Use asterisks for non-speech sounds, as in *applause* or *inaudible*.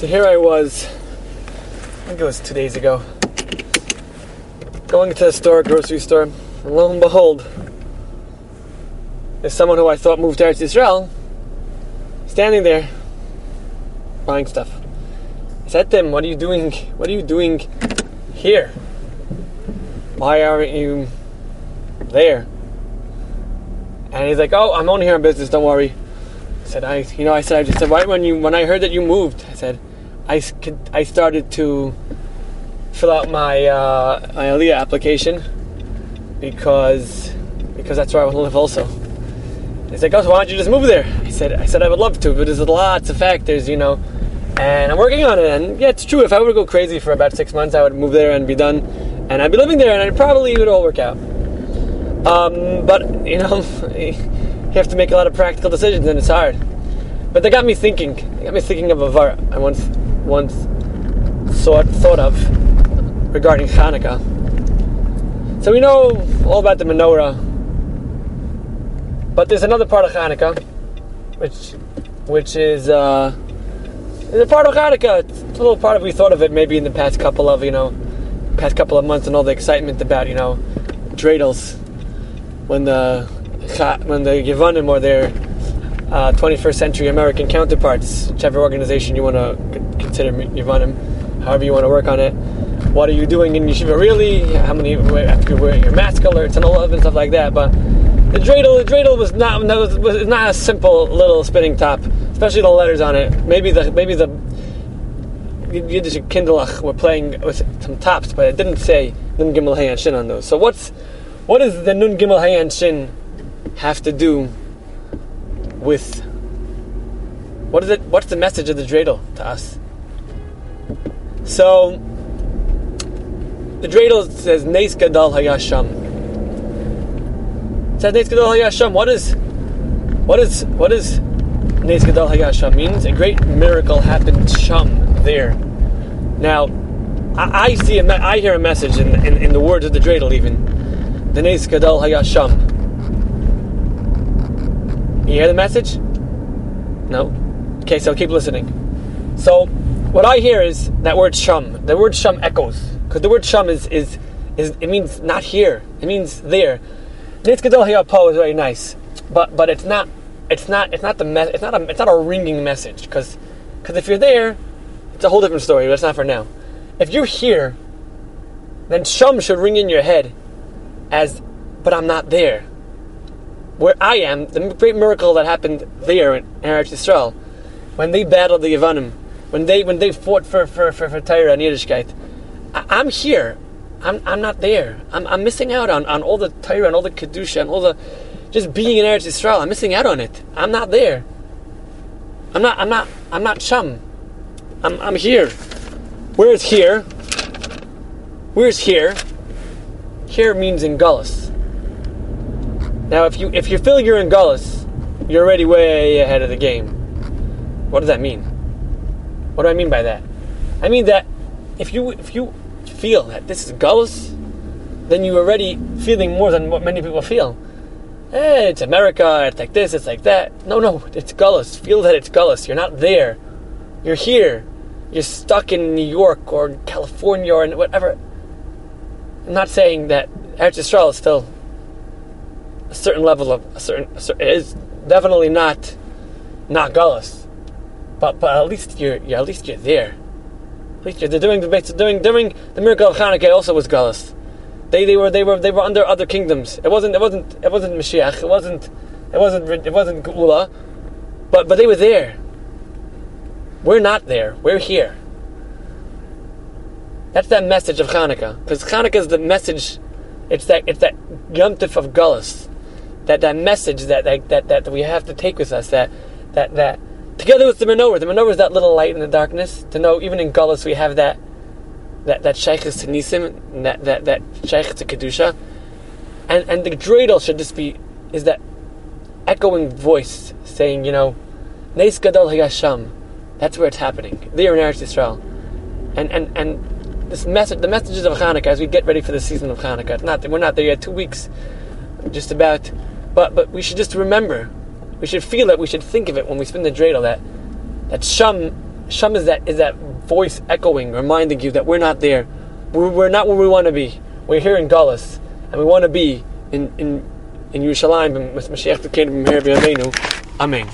So here I was, I think it was two days ago, going to the store, grocery store, and lo and behold, there's someone who I thought moved to Eretz Yisrael, standing there, buying stuff. I said to him, "What are you doing? What are you doing here? Why aren't you there?" And he's like, "Oh, I'm only here on business. Don't worry." I said, "I, you know, I said, I just said, right when you, when I heard that you moved, I said, I, I started to fill out my uh, my Aliyah application because because that's where I want to live also." He's like, "Oh, why don't you just move there?" I said, "I said I would love to, but there's lots of factors, you know." And I'm working on it. And yeah, it's true. If I were to go crazy for about six months, I would move there and be done, and I'd be living there, and it probably would all work out. Um, but you know, *laughs* you have to make a lot of practical decisions, and it's hard. But that got me thinking. They got me thinking of a var I once once thought thought of regarding Hanukkah. So we know all about the menorah, but there's another part of Hanukkah, which which is uh, is a part of Hanukkah. It's a little part of we thought of it maybe in the past couple of you know past couple of months and all the excitement about you know dreidels when the when the Yevanim or their uh, 21st century American counterparts, whichever organization you want to consider Yevanim, however you want to work on it. What are you doing in yeshiva really? How many after you're wearing your mask alerts and all of and stuff like that? But the dreidel, the dreidel was not was, was not a simple little spinning top, especially the letters on it. Maybe the maybe the Yiddish Kindelach were playing with some tops, but it didn't say Nun Gimel Hey and Shin on those. So what's what does the Nun Gimel Hey and Shin have to do with what is it? What's the message of the dreidel to us? So the dreidel says Neis Gadal Hayasham. It says Neis Gadal Hayasham. What is what is what is Neis Gadal Hayasham means? A great miracle happened Sham there. Now I, I see a I hear a message in, in, in the words of the dreidel even. The Neis Gadal Hayasham. You hear the message? No? Okay, so keep listening. So, what I hear is that word shum. The word shum echoes. Because the word shum is, is, is, it means not here. It means there. Nitz Gadol Hiyapo is very nice. But, but it's not, it's not, it's not the, me- it's not a, it's not a ringing message. Because, because if you're there, it's a whole different story, but it's not for now. If you're here, then shum should ring in your head as, but I'm not there where I am, the great miracle that happened there in Eretz Yisrael, when they battled the Yevanim, when they when they fought for for for, for Torah and Yiddishkeit, I, I'm here. I'm, I'm not there. I'm, I'm missing out on, on all the Torah and all the Kedusha and all the just being in Eretz Yisrael. I'm missing out on it. I'm not there. I'm not I'm not I'm not Sham. I'm I'm here. Where's here? Where's here? Here means in Gullus. Now, if you if you feel you're in Gullus, you're already way ahead of the game. What does that mean? What do I mean by that? I mean that if you if you feel that this is Gullus, then you're already feeling more than what many people feel. Eh, it's America. It's like this. It's like that. No, no, it's Gullus. Feel that it's Gullus. You're not there. You're here. You're stuck in New York or California or whatever. I'm not saying that Eretz Yisrael is still a certain level of a certain, it is definitely not not gullus, but but at least you're, you're at least you're there. At least you're they're doing the doing doing the miracle of Hanukkah also was gullus. They they were they were they were under other kingdoms. It wasn't it wasn't it wasn't Mashiach. It wasn't it wasn't it wasn't Geula, but but they were there. We're not there. We're here. That's that message of Hanukkah, because Hanukkah is the message. It's that it's that Yom Tov of Gullus, that that message that that, that that we have to take with us. That that that together with the menorah, the menorah is that little light in the darkness. To know even in Gullus we have that that that shaykhs to nisim, that that that shaykh to kedusha, and and the dreidel should just be is that echoing voice saying, you know, Neis Gadol Hayasham. That's where it's happening. There in Eretz Yisrael, and and and this message, the messages of Hanukkah as we get ready for the season of Hanukkah. Not we're not there yet. Two weeks, just about, but but we should just remember. We should feel it. We should think of it when we spin the dreidel. That that Sham Sham is that is that voice echoing, reminding you that we're not there. We're, we're not where we want to be. We're here in Gullus, and we want to be in in in Yerushalayim with Mashiach the Kingdom here. Amen.